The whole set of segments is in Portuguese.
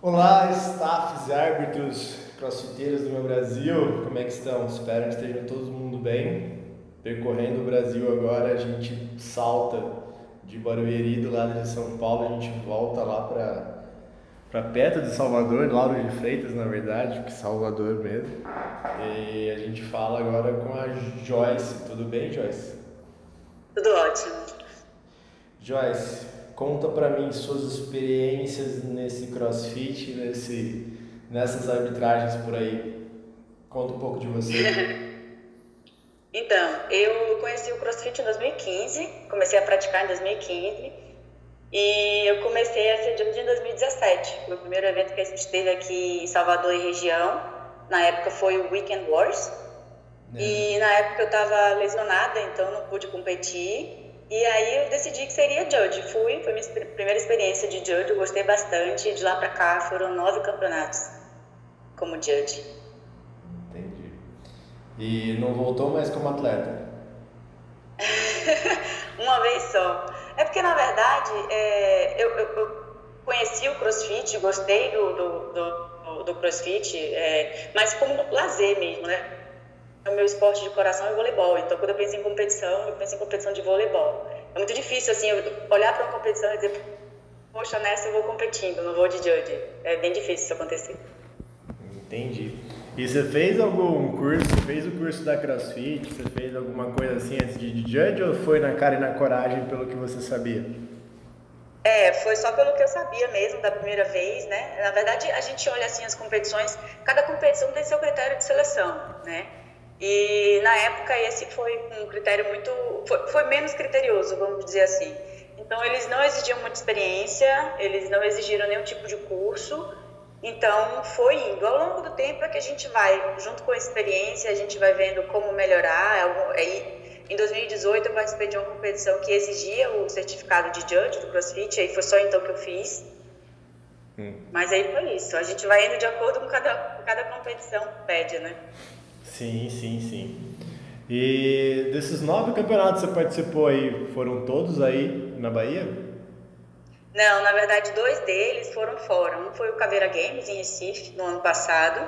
Olá, staffs e árbitros crossfiteiros do meu Brasil, como é que estão? Espero que estejam todo mundo bem. Percorrendo o Brasil agora, a gente salta de Barueri, do lado de São Paulo, a gente volta lá para para perto de Salvador, Lauro de Freitas, na verdade, que Salvador mesmo. E a gente fala agora com a Joyce. Tudo bem, Joyce? Tudo ótimo. Joyce, conta para mim suas experiências nesse CrossFit, nesse nessas arbitragens por aí. Conta um pouco de você. então, eu conheci o CrossFit em 2015, comecei a praticar em 2015 e eu comecei a ser judge em 2017. Foi o primeiro evento que a gente teve aqui em Salvador e região. Na época foi o Weekend Wars. É. E na época eu estava lesionada, então não pude competir. E aí eu decidi que seria judge. Fui, foi minha primeira experiência de judge, gostei bastante. De lá para cá foram nove campeonatos como judge. Entendi. E não voltou mais como atleta? Uma vez só. É porque, na verdade, é, eu, eu, eu, conheci o crossfit, gostei do, do, do, do crossfit, é, mas como lazer mesmo, né? O meu esporte de coração é voleibol, então quando eu penso em competição, eu penso em competição de voleibol. É muito difícil, assim, olhar para uma competição e dizer, poxa, nessa eu vou competindo, não vou de judge. É bem difícil isso acontecer. Entendi. E você fez algum curso, você fez o curso da CrossFit, você fez alguma coisa assim antes de judge ou foi na cara e na coragem pelo que você sabia? É, foi só pelo que eu sabia mesmo da primeira vez, né? Na verdade, a gente olha assim as competições, cada competição tem seu critério de seleção, né? E na época esse foi um critério muito, foi, foi menos criterioso, vamos dizer assim. Então eles não exigiam muita experiência, eles não exigiram nenhum tipo de curso, então, foi indo. Ao longo do tempo é que a gente vai, junto com a experiência, a gente vai vendo como melhorar. Aí, em 2018, eu participei de uma competição que exigia o certificado de judge do CrossFit, aí foi só então que eu fiz. Hum. Mas aí foi isso. A gente vai indo de acordo com cada, cada competição pede, né? Sim, sim, sim. E desses nove campeonatos que você participou aí, foram todos aí na Bahia? Não, na verdade, dois deles foram fora. Um foi o Caveira Games, em Recife, no ano passado,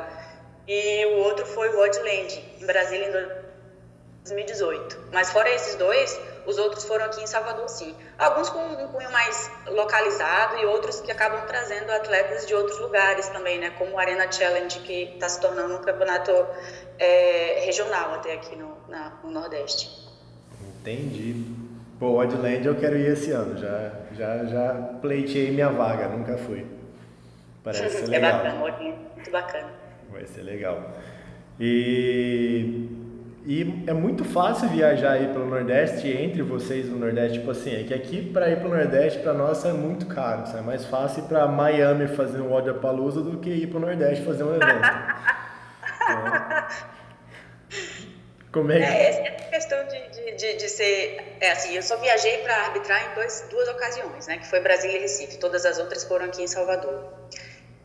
e o outro foi o Oddland, em Brasília, em 2018. Mas fora esses dois, os outros foram aqui em Salvador, sim. Alguns com um cunho mais localizado e outros que acabam trazendo atletas de outros lugares também, né? Como o Arena Challenge, que está se tornando um campeonato é, regional até aqui no, na, no Nordeste. Entendi. Pô, o Oddland eu quero ir esse ano, já, já, já pleiteei minha vaga, nunca fui. Parece ser é legal. É bacana, muito bacana. Vai ser legal. E, e é muito fácil viajar aí pelo Nordeste entre vocês no Nordeste, tipo assim, é que aqui para ir pro Nordeste para nós é muito caro, é mais fácil ir para Miami fazer um Oddapalooza do que ir pro Nordeste fazer um evento. então, como é. É, essa questão de, de, de, de ser... É assim, eu só viajei para arbitrar em dois, duas ocasiões, né? Que foi Brasília e Recife. Todas as outras foram aqui em Salvador.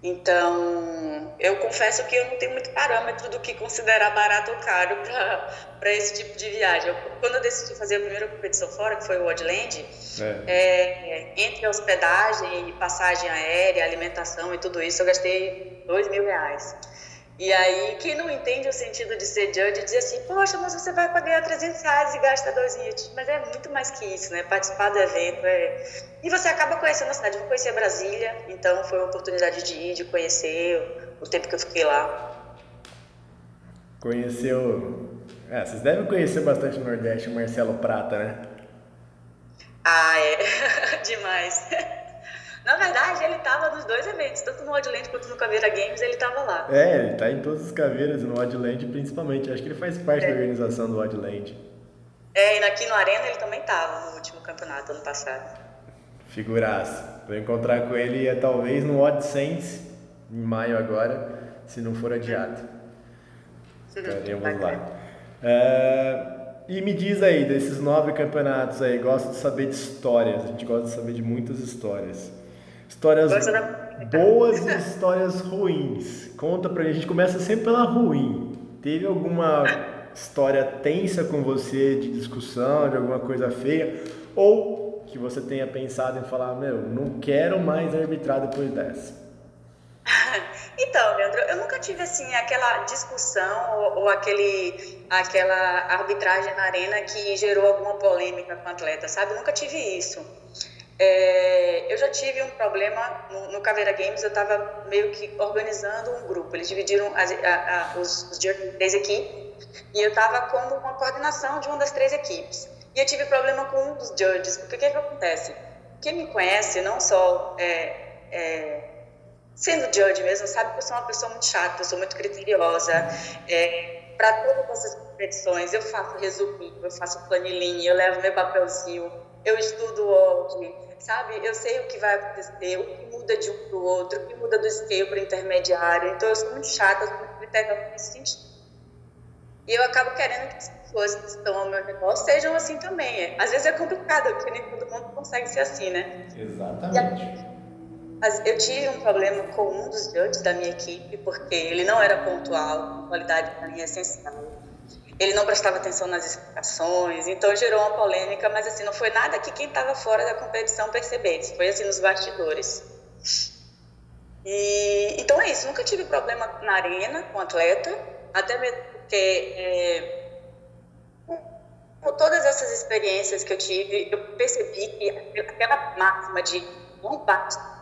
Então, eu confesso que eu não tenho muito parâmetro do que considerar barato ou caro para esse tipo de viagem. Eu, quando eu decidi fazer a primeira competição fora, que foi o Oddland, é. É, entre hospedagem, passagem aérea, alimentação e tudo isso, eu gastei dois mil reais. E aí, quem não entende o sentido de ser judge diz assim, poxa, mas você vai pagar 300 reais e gasta dois dias. Mas é muito mais que isso, né? Participar do evento é... E você acaba conhecendo a cidade. Eu conheci Brasília, então foi uma oportunidade de ir, de conhecer o tempo que eu fiquei lá. Conheceu... É, vocês devem conhecer bastante o Nordeste, o Marcelo Prata, né? Ah, é. Demais. Na verdade, ele estava nos dois eventos, tanto no Oddland quanto no Caveira Games, ele estava lá. É, ele está em todas as caveiras, no Oddland principalmente. Acho que ele faz parte é. da organização do Oddland. É, e aqui no Arena ele também estava no último campeonato, ano passado. Figuraça. Vou encontrar com ele é, talvez no Odd Sense, em maio agora, se não for adiado. Estaremos lá. É, e me diz aí, desses nove campeonatos aí, gosto de saber de histórias, a gente gosta de saber de muitas histórias. Histórias boas e histórias ruins. Conta pra gente. A gente começa sempre pela ruim. Teve alguma história tensa com você de discussão, de alguma coisa feia? Ou que você tenha pensado em falar, meu, não quero mais arbitrar depois dessa? Então, Leandro, eu nunca tive assim aquela discussão ou, ou, aquele, aquela arbitragem na arena que gerou alguma polêmica com o atleta, sabe? Eu nunca tive isso. É, eu já tive um problema no, no Caveira Games, eu estava meio que organizando um grupo. Eles dividiram as, a, a, os, os três equipes e eu estava como uma coordenação de uma das três equipes. E eu tive problema com um dos judges, porque o que, que acontece? Quem me conhece, não só é, é, sendo judge mesmo, sabe que eu sou uma pessoa muito chata, eu sou muito criteriosa. É, para todas essas competições, eu faço resuminho, eu faço planilhinha, eu levo meu papelzinho, eu estudo hoje, sabe? Eu sei o que vai acontecer, o que muda de um para o outro, o que muda do scale para o intermediário. Então, eu sou muito chata, sou muito criteriosa nesse sentido. E eu acabo querendo que as pessoas que estão ao meu redor sejam assim também. Às vezes é complicado, porque nem todo mundo consegue ser assim, né? Exatamente. Eu tive um problema com um dos judges da minha equipe, porque ele não era pontual, qualidade para mim é essencial. Ele não prestava atenção nas explicações, então gerou uma polêmica, mas assim, não foi nada que quem estava fora da competição percebesse, foi assim nos bastidores. E, então é isso, nunca tive problema na arena com atleta, até mesmo porque é, com todas essas experiências que eu tive, eu percebi que aquela máxima de não basta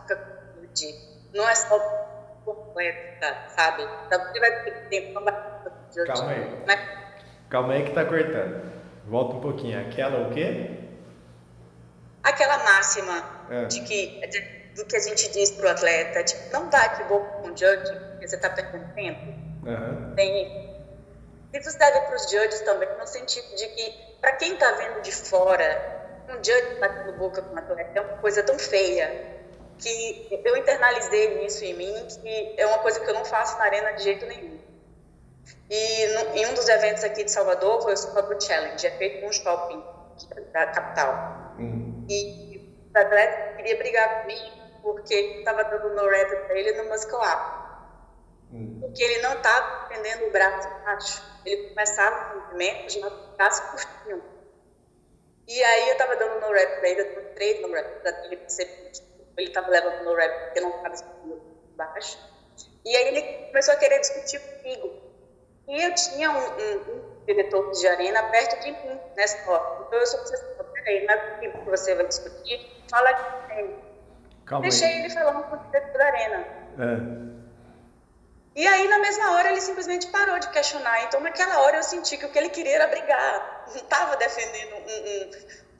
de não é só completa, sabe? Então, você vai ter tempo Calma aí. Né? Calma aí que tá cortando. Volta um pouquinho. Aquela o quê? Aquela máxima é. de que de, do que a gente diz pro atleta, tipo, não bate boca com o judge, porque você tá perdendo tempo. Uhum. Tem isso serve para os judges também, no sentido de que, para quem está vendo de fora, um judge batendo boca com o atleta é uma coisa tão feia que eu internalizei isso em mim, que é uma coisa que eu não faço na arena de jeito nenhum. E no, em um dos eventos aqui de Salvador foi o Salvador Challenge, é feito num shopping da capital. Uhum. E o atleta queria brigar comigo porque estava dando no rap para ele no muscle up. Uhum. Porque ele não estava prendendo o braço baixo. Ele começava o movimento de um braço curtinho. E aí eu estava dando no rap para ele, eu dando três no rap para ele perceber ele estava levando no rap porque não estava baixo. E aí ele começou a querer discutir comigo. E eu tinha um, um, um diretor de arena perto de mim nessa hora. Então eu só disse assim, peraí, não é que você vai discutir, fala aqui com ele. Calma Deixei aí. ele falando com o diretor da arena. É. E aí, na mesma hora, ele simplesmente parou de questionar. Então, naquela hora, eu senti que o que ele queria era brigar. Não estava defendendo um,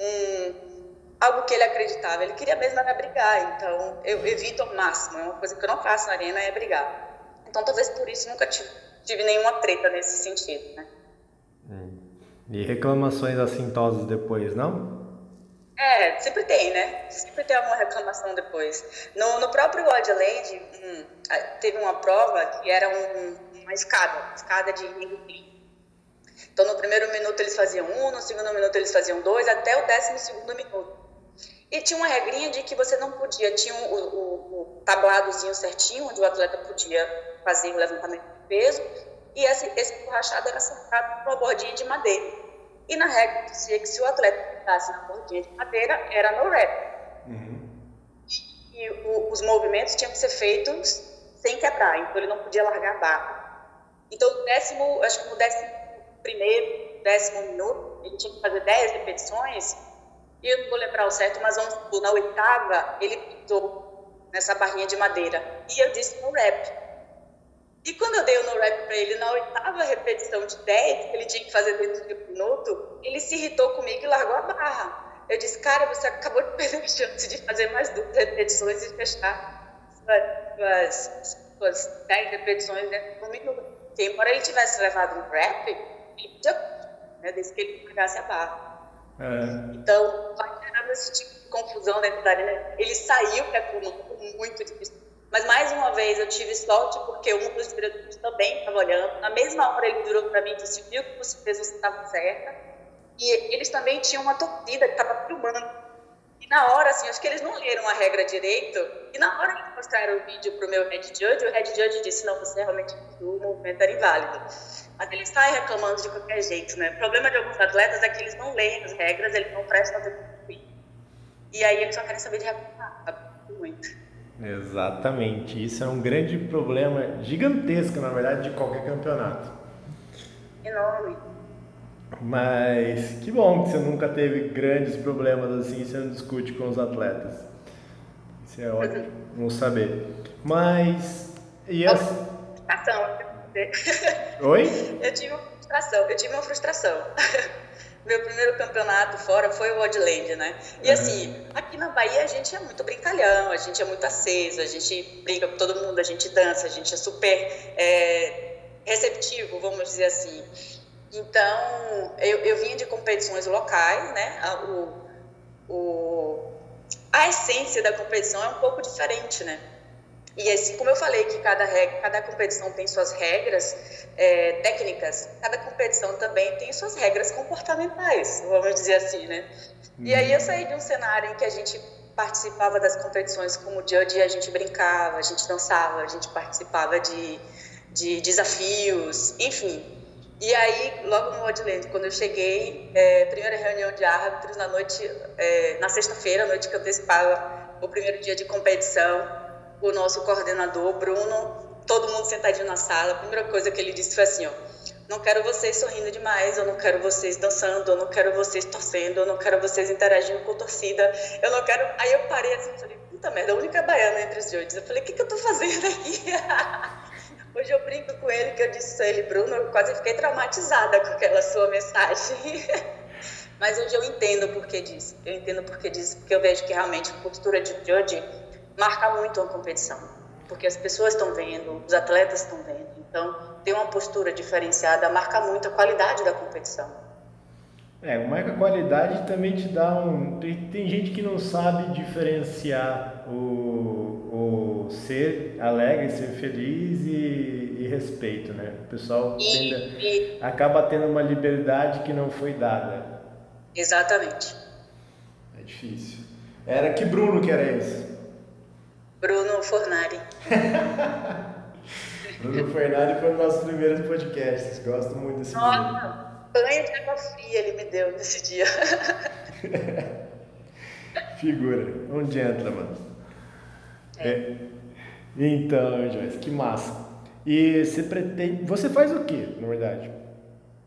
um, um algo que ele acreditava. Ele queria mesmo era brigar, então eu evito ao máximo. É uma coisa que eu não faço na arena é brigar. Então talvez por isso nunca tive, tive nenhuma treta nesse sentido, né? Hum. E reclamações assintosas depois, não? É, sempre tem, né? Sempre tem alguma reclamação depois. No, no próprio Adelaide, hum, teve uma prova que era um, uma escada, escada de ringue Então, no primeiro minuto eles faziam um, no segundo minuto eles faziam dois, até o décimo segundo minuto. E tinha uma regrinha de que você não podia, tinha o, o, o tabladozinho certinho, onde o atleta podia fazer o levantamento peso, e esse, esse borrachado era sentado numa bordinha de madeira. E na regra dizia que se o atleta ficasse na bordinha de madeira, era no rep. Uhum. E, e o, os movimentos tinham que ser feitos sem quebrar, então ele não podia largar a barra. Então, no décimo, acho que no décimo primeiro, décimo minuto, ele tinha que fazer 10 repetições, e eu não vou lembrar o certo, mas vamos na oitava, ele pintou nessa barrinha de madeira. E eu disse no rap. E quando eu dei o no rap para ele na oitava repetição de 10, que ele tinha que fazer dentro de um minuto, ele se irritou comigo e largou a barra. Eu disse, cara, você acabou de perder a chance de fazer mais duas repetições e fechar suas, suas 10 repetições dentro de um minuto. Porque, embora ele tivesse levado um rap, ele podia, né, desde que ele largasse a barra. É. Então, vai gerando esse tipo de confusão dentro da arena. Ele saiu reclamando muito disso. Mas, mais uma vez, eu tive sorte porque um dos diretores também estava olhando. Na mesma hora, ele virou para mim e disse: Viu que você fez, você estava certa. E eles também tinham uma torcida que estava filmando. E na hora, assim, acho que eles não leram a regra direito. E na hora que mostraram o vídeo para o meu head judge, o head judge disse: Não, você realmente o movimento era inválido. Mas eles saem reclamando de qualquer jeito, né? O problema de alguns atletas é que eles não leem as regras, eles não prestam atenção. E aí eles só querem saber de reclamar, muito. Exatamente. Isso é um grande problema, gigantesco, na verdade, de qualquer campeonato. Enorme. Mas que bom que você nunca teve grandes problemas assim você não discute com os atletas. Isso é ótimo saber. Mas. E as... Frustração. Oi? Eu tive uma frustração. Eu tive uma frustração. Meu primeiro campeonato fora foi o Oddland, né? E assim, aqui na Bahia a gente é muito brincalhão, a gente é muito aceso, a gente brinca com todo mundo, a gente dança, a gente é super é, receptivo, vamos dizer assim. Então, eu, eu vinha de competições locais, né? A, o, o, a essência da competição é um pouco diferente, né? E assim, como eu falei que cada, regra, cada competição tem suas regras é, técnicas, cada competição também tem suas regras comportamentais, vamos dizer assim, né? E aí eu saí de um cenário em que a gente participava das competições como judge a gente brincava, a gente dançava, a gente participava de, de desafios, enfim. E aí, logo no Odland, quando eu cheguei, é, primeira reunião de árbitros na noite, é, na sexta-feira, noite que antecipava o primeiro dia de competição, o nosso coordenador, Bruno, todo mundo sentadinho na sala, a primeira coisa que ele disse foi assim, ó, não quero vocês sorrindo demais, eu não quero vocês dançando, eu não quero vocês torcendo, eu não quero vocês interagindo com torcida, eu não quero... Aí eu parei assim falei, puta merda, a única baiana entre os dois. Eu falei, o que, que eu tô fazendo aqui? Hoje eu brinco com ele, que eu disse a ele, Bruno, eu quase fiquei traumatizada com aquela sua mensagem. Mas hoje eu entendo o porquê disso. Eu entendo o porquê disso, porque eu vejo que realmente a postura de judge marca muito a competição, porque as pessoas estão vendo, os atletas estão vendo. Então, ter uma postura diferenciada marca muito a qualidade da competição. É, marca a qualidade também te dá um. Tem, tem gente que não sabe diferenciar o, o ser alegre, ser feliz e, e respeito, né? O pessoal tende, e, acaba tendo uma liberdade que não foi dada. Exatamente. É difícil. Era que Bruno que era esse? Bruno Fornari. Bruno Fornari foi um dos nossos primeiros podcasts. Gosto muito desse Nossa, banho de água fria ele me deu nesse dia. Figura. Um gentleman. É. é. Então, Joyce, que massa. E você pretende. Você faz o quê, na verdade?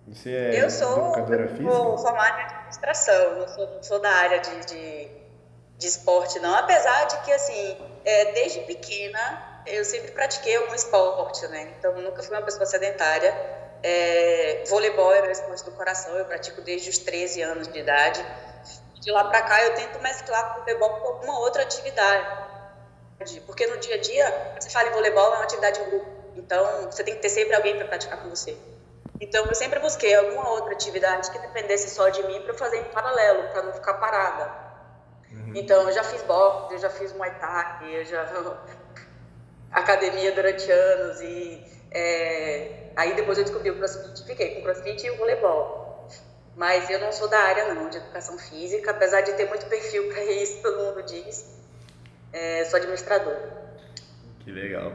Você é eu sou, educadora física? Eu sou formada em administração, não sou, sou da área de, de, de esporte, não. Apesar de que, assim, é, desde pequena, eu sempre pratiquei algum esporte, né? Então, nunca fui uma pessoa sedentária. É, voleibol é meu esporte do coração, eu pratico desde os 13 anos de idade. De lá para cá, eu tento mesclar o voleibol com alguma outra atividade. Porque no dia a dia, você fala em voleibol, é uma atividade em grupo. Então, você tem que ter sempre alguém para praticar com você. Então, eu sempre busquei alguma outra atividade que dependesse só de mim para fazer em paralelo, para não ficar parada. Então, eu já fiz boxe, eu já fiz muay thai, eu já academia durante anos e é... aí depois eu descobri o crossfit, fiquei com o crossfit e o voleibol. Mas eu não sou da área não de educação física, apesar de ter muito perfil para isso, todo mundo diz. É, sou administradora. Que legal.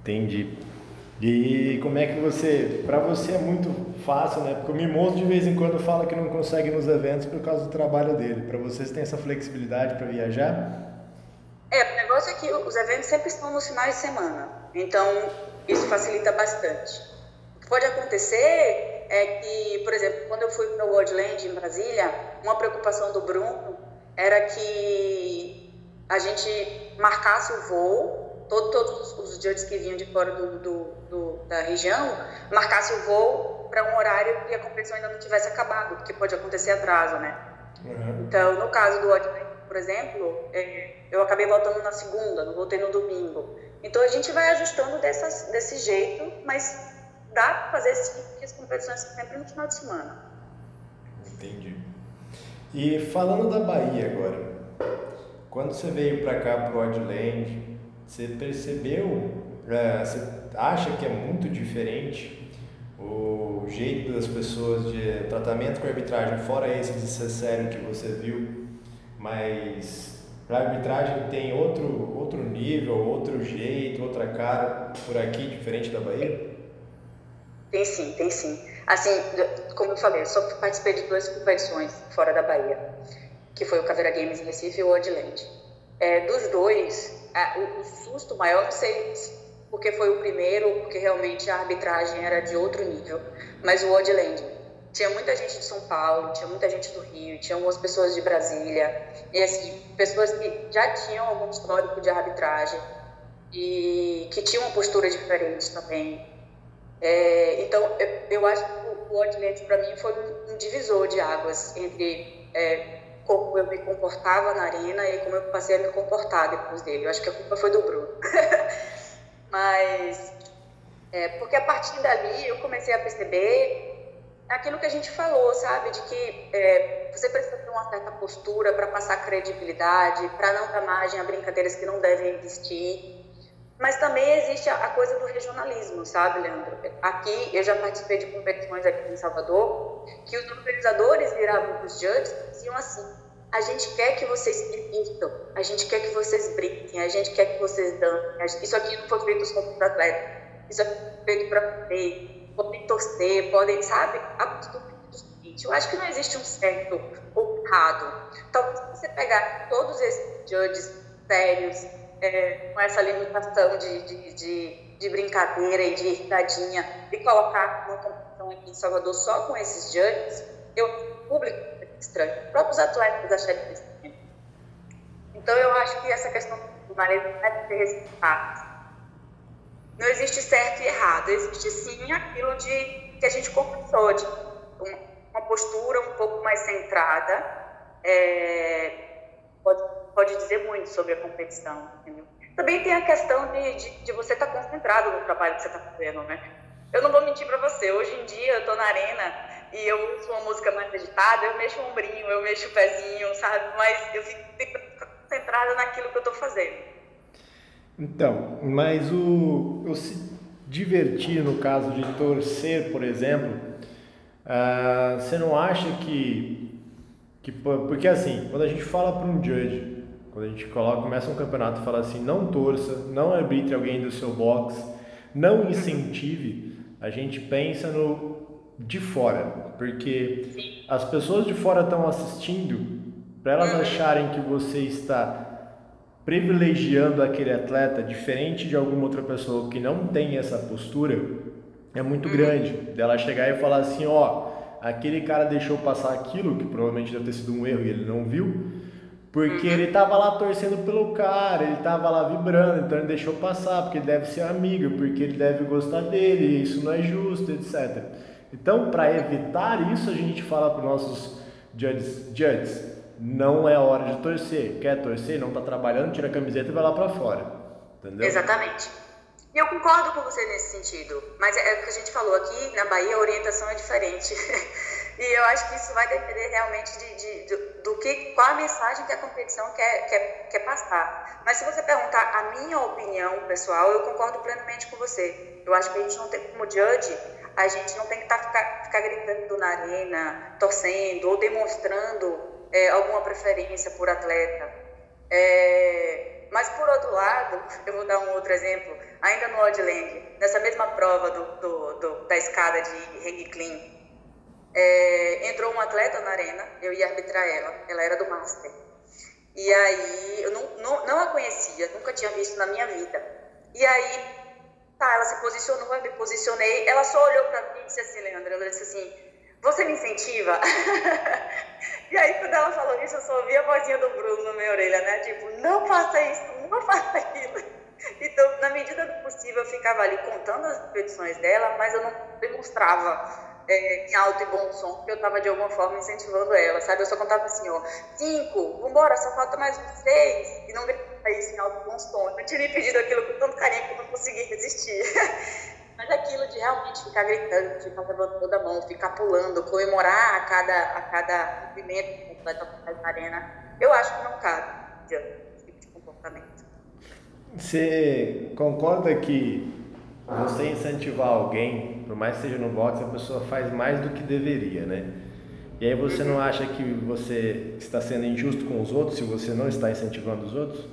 Entendi. E como é que você, para você é muito fácil, né? Porque o Mimoso de vez em quando fala que não consegue nos eventos por causa do trabalho dele. Para vocês tem essa flexibilidade para viajar? É, o negócio é que os eventos sempre estão nos finais de semana. Então, isso facilita bastante. O que pode acontecer é que, por exemplo, quando eu fui para o Worldland em Brasília, uma preocupação do Bruno era que a gente marcasse o voo todo, todos os judges que vinham de fora do, do, do da região marcasse o voo para um horário que a competição ainda não tivesse acabado, porque pode acontecer atraso, né? Uhum. Então, no caso do Oddman, por exemplo, é, eu acabei voltando na segunda, não voltei no domingo. Então, a gente vai ajustando dessas, desse jeito, mas dá para fazer sim, porque as competições sempre no final de semana. Entendi. E falando da Bahia agora, quando você veio para cá, para o Oddland, você percebeu, é, você acha que é muito diferente o jeito das pessoas de tratamento com a arbitragem, fora esse de ser sério que você viu, mas a arbitragem tem outro, outro nível, outro jeito, outra cara por aqui, diferente da Bahia? Tem sim, tem sim. Assim, como eu falei, eu só participei de duas competições fora da Bahia, que foi o Caveira Games em Recife e o Odland. É, dos dois, o, o, susto maior, não sei porque foi o primeiro, porque realmente a arbitragem era de outro nível, mas o Oddland tinha muita gente de São Paulo, tinha muita gente do Rio, tinha algumas pessoas de Brasília, e assim, pessoas que já tinham algum histórico de arbitragem e que tinham uma postura diferente também. É, então, eu, eu, acho que o Oddland para mim foi um, um, divisor de águas entre é, como eu me comportava na arena e como eu passei a me comportar depois dele. Eu acho que a culpa foi do Bruno. Mas, é, porque a partir dali eu comecei a perceber aquilo que a gente falou, sabe? De que é, você precisa ter uma certa postura para passar credibilidade, para não dar margem a brincadeiras que não devem existir. Mas também existe a, coisa do regionalismo, sabe, Leandro? Aqui, eu já participei de competições aqui em Salvador, que os organizadores viravam para os judges e diziam assim, a gente quer que vocês pintam, a gente quer que vocês brinquem, a gente quer que vocês dancem. Isso aqui não foi feito só para atletas, isso aqui foi feito para ver podem torcer, podem, sabe? Eu acho que não existe um certo ou errado. Talvez então, você pegar todos esses judges sérios, é, com essa limitação de, de, de, de, brincadeira e de irritadinha, e colocar uma competição aqui em Salvador só com esses judges, eu público é estranho. Os próprios atletas acharem estranho. Então eu acho que essa questão do marido deve ser respeitada não existe certo e errado, existe sim aquilo de que a gente conversou, de uma postura um pouco mais centrada, é, pode, pode dizer muito sobre a competição. Entendeu? Também tem a questão de, de, de você estar tá concentrado no trabalho que você está fazendo, né? Eu não vou mentir para você, hoje em dia eu estou na arena e eu uso uma música mais agitada, eu mexo o ombrinho, eu mexo o pezinho, sabe? Mas eu fico concentrada naquilo que eu estou fazendo. Então, mas o, o se divertir no caso de torcer, por exemplo, uh, você não acha que, que. Porque assim, quando a gente fala para um judge, quando a gente coloca, começa um campeonato e fala assim, não torça, não arbitre alguém do seu box, não incentive, a gente pensa no de fora, porque as pessoas de fora estão assistindo, para elas acharem que você está privilegiando aquele atleta diferente de alguma outra pessoa que não tem essa postura é muito uhum. grande. Dela chegar e falar assim, ó, aquele cara deixou passar aquilo, que provavelmente deve ter sido um erro e ele não viu, porque uhum. ele tava lá torcendo pelo cara, ele tava lá vibrando, então ele deixou passar, porque ele deve ser amigo, porque ele deve gostar dele, isso não é justo, etc. Então, para evitar isso, a gente fala para os nossos judges, judges não é hora de torcer. Quer torcer, não está trabalhando, tira a camiseta e vai lá para fora. Entendeu? Exatamente. E eu concordo com você nesse sentido, mas é o que a gente falou aqui, na Bahia a orientação é diferente. e eu acho que isso vai depender realmente de, de, do, do, que, qual a mensagem que a competição quer, quer, quer passar. Mas se você perguntar a minha opinião pessoal, eu concordo plenamente com você. Eu acho que a gente não tem, como judge, a gente não tem que tá, ficar, ficar gritando na arena, torcendo ou demonstrando é, alguma preferência por atleta. É, mas, por outro lado, eu vou dar um outro exemplo, ainda no Oddland, nessa mesma prova do, do, do, da escada de hang clean, é, entrou um atleta na arena, eu ia arbitrar ela, ela era do Master. E aí, eu não, não, não a conhecia, nunca tinha visto na minha vida. E aí, tá, ela se posicionou, eu me posicionei, ela só olhou para mim e disse assim, Leandro, ela disse assim, você me incentiva? e aí, quando ela falou isso, eu só ouvi a vozinha do Bruno na minha orelha, né? Tipo, não faça isso, não faça aquilo. Então, na medida do possível, eu ficava ali contando as petições dela, mas eu não demonstrava é, em alto e bom som que eu estava de alguma forma incentivando ela, sabe? Eu só contava assim, ó, cinco, vambora, só falta mais seis, e não gritava isso em alto e bom som. Eu tinha me pedido aquilo com tanto carinho que eu não consegui resistir. Mas aquilo de realmente ficar gritando, ficar levantando a mão, ficar pulando, comemorar a cada, a cada movimento que vai tocar na arena, eu acho que não cabe esse tipo de comportamento. Você concorda que você incentivar alguém, por mais que seja no boxe, a pessoa faz mais do que deveria, né? E aí você não acha que você está sendo injusto com os outros se você não está incentivando os outros?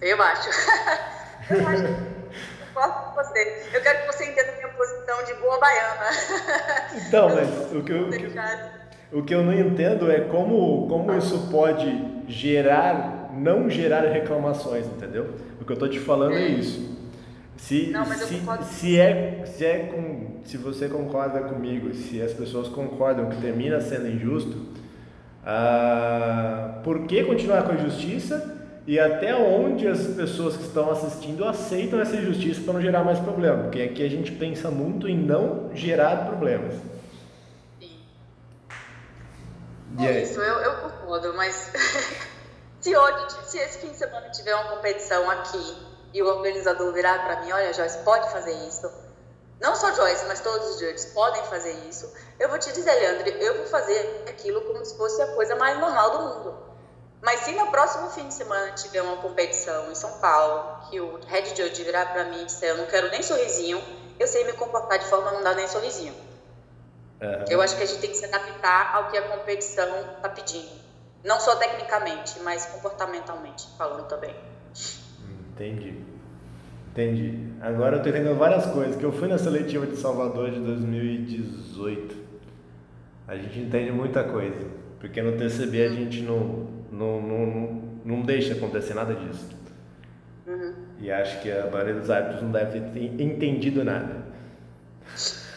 Eu acho. eu acho concordo com você. Eu quero que você entenda a minha posição de boa baiana. Então, mas o que eu, o que, o que eu não entendo é como, como isso pode gerar não gerar reclamações, entendeu? O que eu estou te falando é, é isso. Se, não, se, se, é, se, é com, se você concorda comigo, se as pessoas concordam que termina sendo injusto, ah, por que continuar com a injustiça e até onde as pessoas que estão assistindo aceitam essa injustiça para não gerar mais problema? Porque aqui a gente pensa muito em não gerar problemas. Sim. É isso, eu, eu concordo, mas se hoje, se esse fim de semana tiver uma competição aqui e o organizador virar para mim, olha, Joyce, pode fazer isso. Não só Joyce, mas todos os judges podem fazer isso. Eu vou te dizer, Leandro, eu vou fazer aquilo como se fosse a coisa mais normal do mundo. Mas se no próximo fim de semana tiver uma competição em São Paulo, que o head judge virar para mim e disser, eu não quero nem sorrisinho, eu sei me comportar de forma a não dar nem sorrisinho. Uhum. Eu acho que a gente tem que se adaptar ao que a competição está pedindo. Não só tecnicamente, mas comportamentalmente falando também. Entendi. Entendi. Agora eu tô entendendo várias coisas. Que eu fui na seletiva de Salvador de 2018. A gente entende muita coisa. Porque no TCB a gente não, não, não, não deixa acontecer nada disso. Uhum. E acho que a maioria dos árbitros não deve ter entendido nada.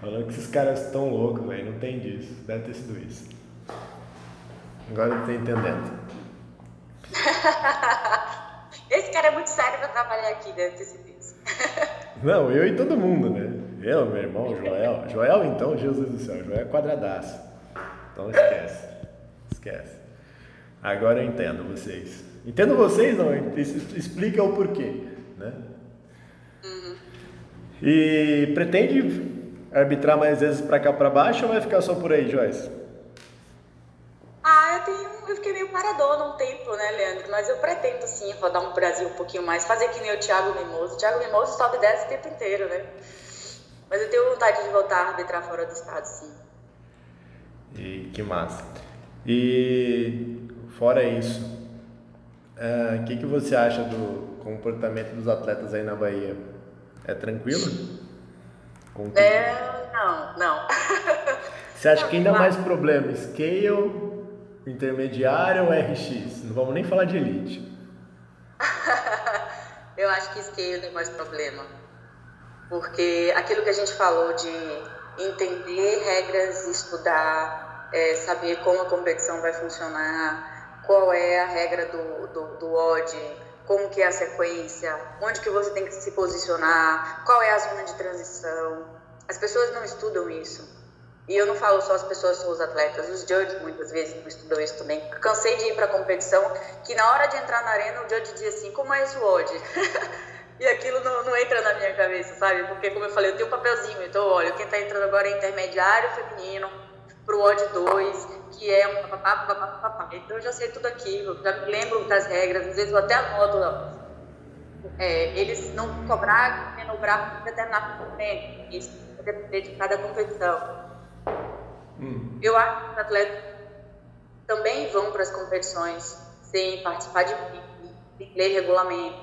Falando que esses caras estão loucos, velho. Não tem disso. Deve ter sido isso. Agora eu tô entendendo. Cara é muito sério para trabalhar aqui, deve ter isso. Não, eu e todo mundo, né? Eu, meu irmão, Joel. Joel, então, Jesus do céu, Joel é quadradaço. Então esquece. Esquece. Agora eu entendo vocês. Entendo vocês, não, explica o porquê, né? Uhum. E pretende arbitrar mais vezes para cá para baixo ou vai ficar só por aí, Joyce? Eu tenho eu fiquei meio paradona um tempo, né, Leandro? Mas eu pretendo sim rodar um Brasil um pouquinho mais, fazer que nem o Thiago Mimoso. O Thiago Mimoso sobe e desce o tempo inteiro, né? Mas eu tenho vontade de voltar a arbitrar fora do estado, sim. E que massa. E fora isso, o uh, que, que você acha do comportamento dos atletas aí na Bahia? É tranquilo? É, não, não. Você acha que ainda mais problema? Scale intermediário ou RX? Não vamos nem falar de elite. eu acho que scale tem mais problema. Porque aquilo que a gente falou de entender regras, estudar, é, saber como a competição vai funcionar, qual é a regra do, do, do odd, como que é a sequência, onde que você tem que se posicionar, qual é a zona de transição. As pessoas não estudam isso. E eu não falo só as pessoas, são os atletas, os judges muitas vezes estudam isso também. Cansei de ir para competição que na hora de entrar na arena o judge dizia assim, como é esse odd? e aquilo não, não, entra na minha cabeça, sabe? Porque como eu falei, eu tenho um papelzinho, então olha, quem está entrando agora é intermediário feminino, pro odd 2, que é um papapá, papapá. Então eu já sei tudo aquilo, já me lembro das regras, às vezes eu até anoto, é, eles não cobrar, manobrar por determinado momento, isso depender de cada competição. Eu acho que os atletas também vão para as competições sem participar de sem ler regulamento,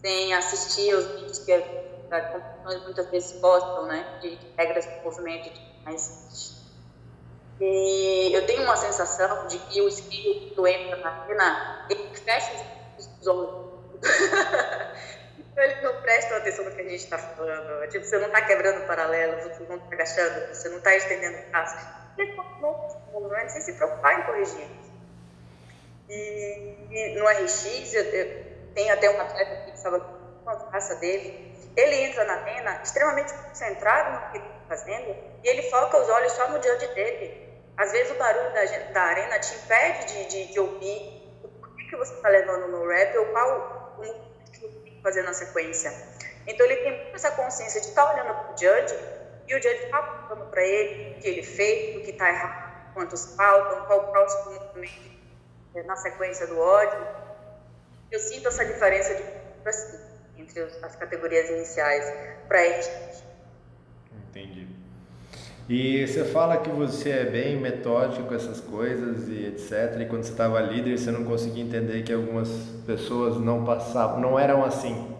sem assistir aos vídeos que as competições muitas vezes postam, né, de regras de movimento e mais. E eu tenho uma sensação de que o skill do entra na arena, ele fecha os olhos. Eles não prestam atenção no que a gente está falando. Tipo, você não está quebrando paralelo, você não está agachando, você não está estendendo o braço. Não é sem se preocupar em corrigir. E, e no RX, eu, eu, tem até um atleta que estava com a raça dele. Ele entra na arena extremamente concentrado no que ele está fazendo e ele foca os olhos só no judge dele. Às vezes o barulho da, da arena te impede de, de, de ouvir o que, que você está levando no rap ou qual o fazer na sequência. Então ele tem essa consciência de estar tá olhando para o judge e o judge está apontando para ele o que ele fez, o que está errado, quantos faltam, qual o próximo movimento na sequência do ódio. Eu sinto essa diferença de assim, entre as categorias iniciais para eles. Entendi. E você fala que você é bem metódico com essas coisas e etc. E quando você estava líder, você não conseguia entender que algumas pessoas não passavam, não eram assim.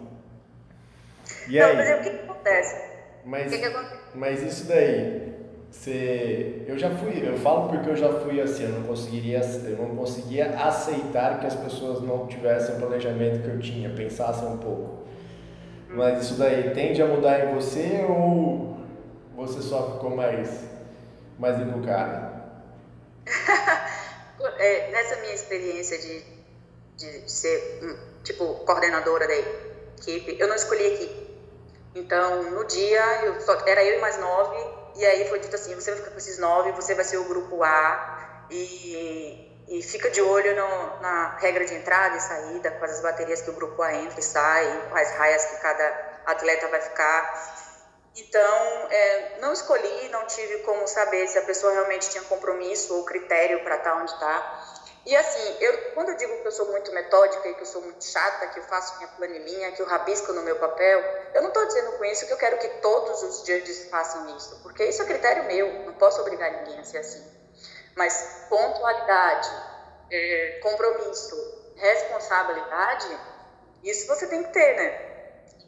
E não, aí? mas é o que acontece? Mas, que que mas isso daí, você, eu já fui, eu falo porque eu já fui assim, eu não conseguiria, eu não conseguia aceitar que as pessoas não tivessem o planejamento que eu tinha, pensassem um pouco. Mas isso daí tende a mudar em você ou você só ficou mais, mais educada? é, nessa minha experiência de, de ser, hum, tipo, coordenadora da equipe, eu não escolhi equipe. Então, no dia, eu só, era eu e mais nove, e aí foi dito assim, você vai ficar com esses nove, você vai ser o grupo A, e, e fica de olho no, na regra de entrada e saída, quais as baterias que o grupo A entra e sai, quais raias que cada atleta vai ficar. Então, é, não escolhi, não tive como saber se a pessoa realmente tinha compromisso ou critério para estar tá onde está. E assim, eu, quando eu digo que eu sou muito metódica e que eu sou muito chata, que eu faço minha planilhinha, que eu rabisco no meu papel, eu não estou dizendo com isso que eu quero que todos os judges façam isso, porque isso é critério meu, não posso obrigar ninguém a ser assim. Mas pontualidade, é, compromisso, responsabilidade, isso você tem que ter, né?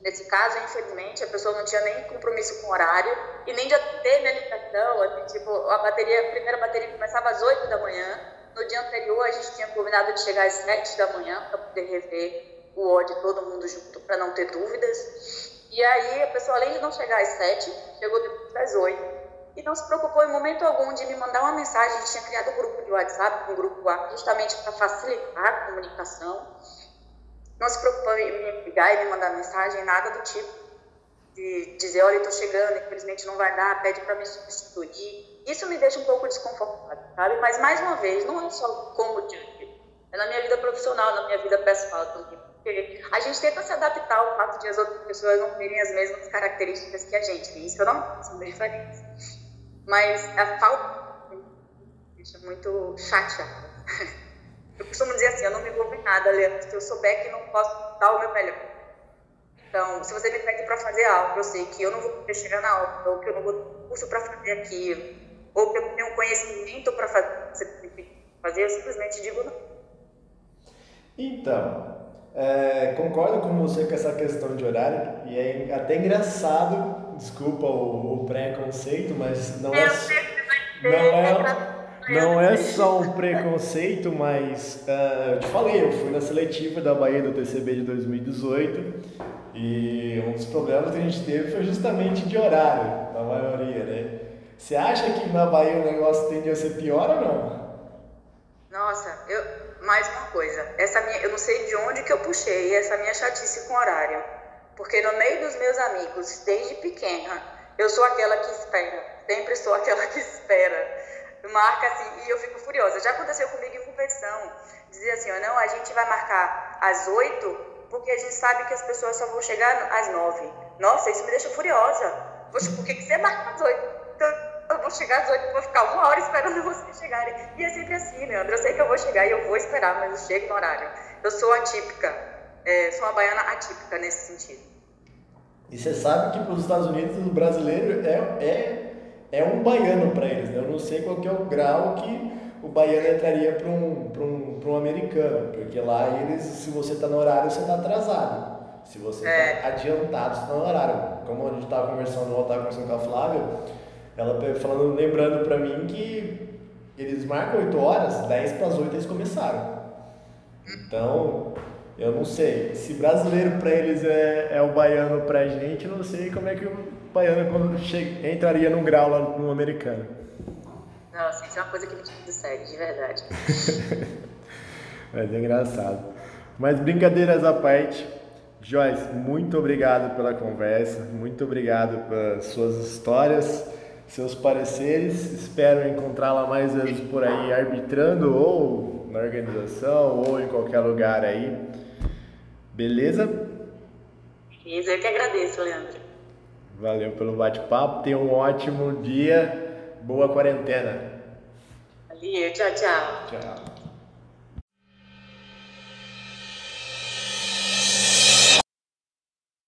Nesse caso, infelizmente, a pessoa não tinha nem compromisso com horário e nem de atender minha ligação. Assim, tipo, a bateria, a primeira bateria começava às 8 da manhã. No dia anterior, a gente tinha combinado de chegar às 7 da manhã para poder rever o ódio todo mundo junto, para não ter dúvidas. E aí, a pessoa, além de não chegar às 7, chegou depois às 8 e não se preocupou em momento algum de me mandar uma mensagem. A gente tinha criado um grupo de WhatsApp, um grupo A, justamente para facilitar a comunicação não se preocupou em me ligar e me mandar mensagem, nada do tipo. De dizer, olha, estou chegando, infelizmente não vai dar, pede para me substituir. Isso me deixa um pouco desconfortável, sabe? Mas, mais uma vez, não é só como diante, é na minha vida profissional, na minha vida pessoal também. Porque a gente tenta se adaptar ao fato de as outras pessoas não terem as mesmas características que a gente. E isso eu não faço diferença. Mas a falta me deixa muito chateada. Eu costumo dizer assim, eu não me envolvo em nada, Leandro, se eu souber que não posso dar o meu melhor. Então, se você me pede para fazer algo, eu sei que eu não vou chegar na aula, ou que eu não vou ter curso para fazer aquilo, ou que eu não tenho conhecimento para fazer, eu simplesmente digo não. Então, é, concordo com você com essa questão de horário, e é até engraçado, desculpa o, o preconceito, mas não é, não é, não é só um preconceito, mas uh, eu te falei, eu fui na seletiva da Bahia do TCB de 2018 e um dos problemas que a gente teve foi justamente de horário, na maioria, né? Você acha que na Bahia o negócio tende a ser pior ou não? Nossa, eu, mais uma coisa, essa minha, eu não sei de onde que eu puxei essa minha chatice com horário, porque no meio dos meus amigos, desde pequena, eu sou aquela que espera, sempre sou aquela que espera marca assim, e eu fico furiosa. Já aconteceu comigo em competição, dizer assim, ó, não, a gente vai marcar às oito, porque a gente sabe que as pessoas só vão chegar às nove. Nossa, isso me deixa furiosa. Poxa, por que, que você marca às oito? Então, vou chegar às oito, vou ficar uma hora esperando vocês chegarem. E é sempre assim, Leandro, eu sei que eu vou chegar e eu vou esperar, mas eu chego no horário. Eu sou atípica, é, sou uma baiana atípica nesse sentido. E você sabe que para os Estados Unidos o brasileiro é, é é um baiano para eles. Né? Eu não sei qual que é o grau que o baiano entraria para um, um, um americano, porque lá eles, se você está no horário, você está atrasado. Se você está é. adiantado, você está no horário. Como a gente estava conversando, eu estava conversando com a Flávia, ela falando, lembrando para mim que eles marcam 8 horas, 10 para as 8 eles começaram. Então, eu não sei. Se brasileiro para eles é, é o baiano para a gente, eu não sei como é que o baiano quando chega, entraria num grau lá no americano. Nossa, isso é uma coisa que me tira do sério, de verdade. Mas é engraçado. Mas brincadeiras à parte, Joyce, muito obrigado pela conversa, muito obrigado pelas suas histórias, seus pareceres. Espero encontrá-la mais vezes por aí arbitrando ou na organização ou em qualquer lugar aí. Beleza? Beleza, eu que agradeço, Leandro. Valeu pelo bate-papo. Tenha um ótimo dia. Boa quarentena. Valeu, tchau, tchau. Tchau.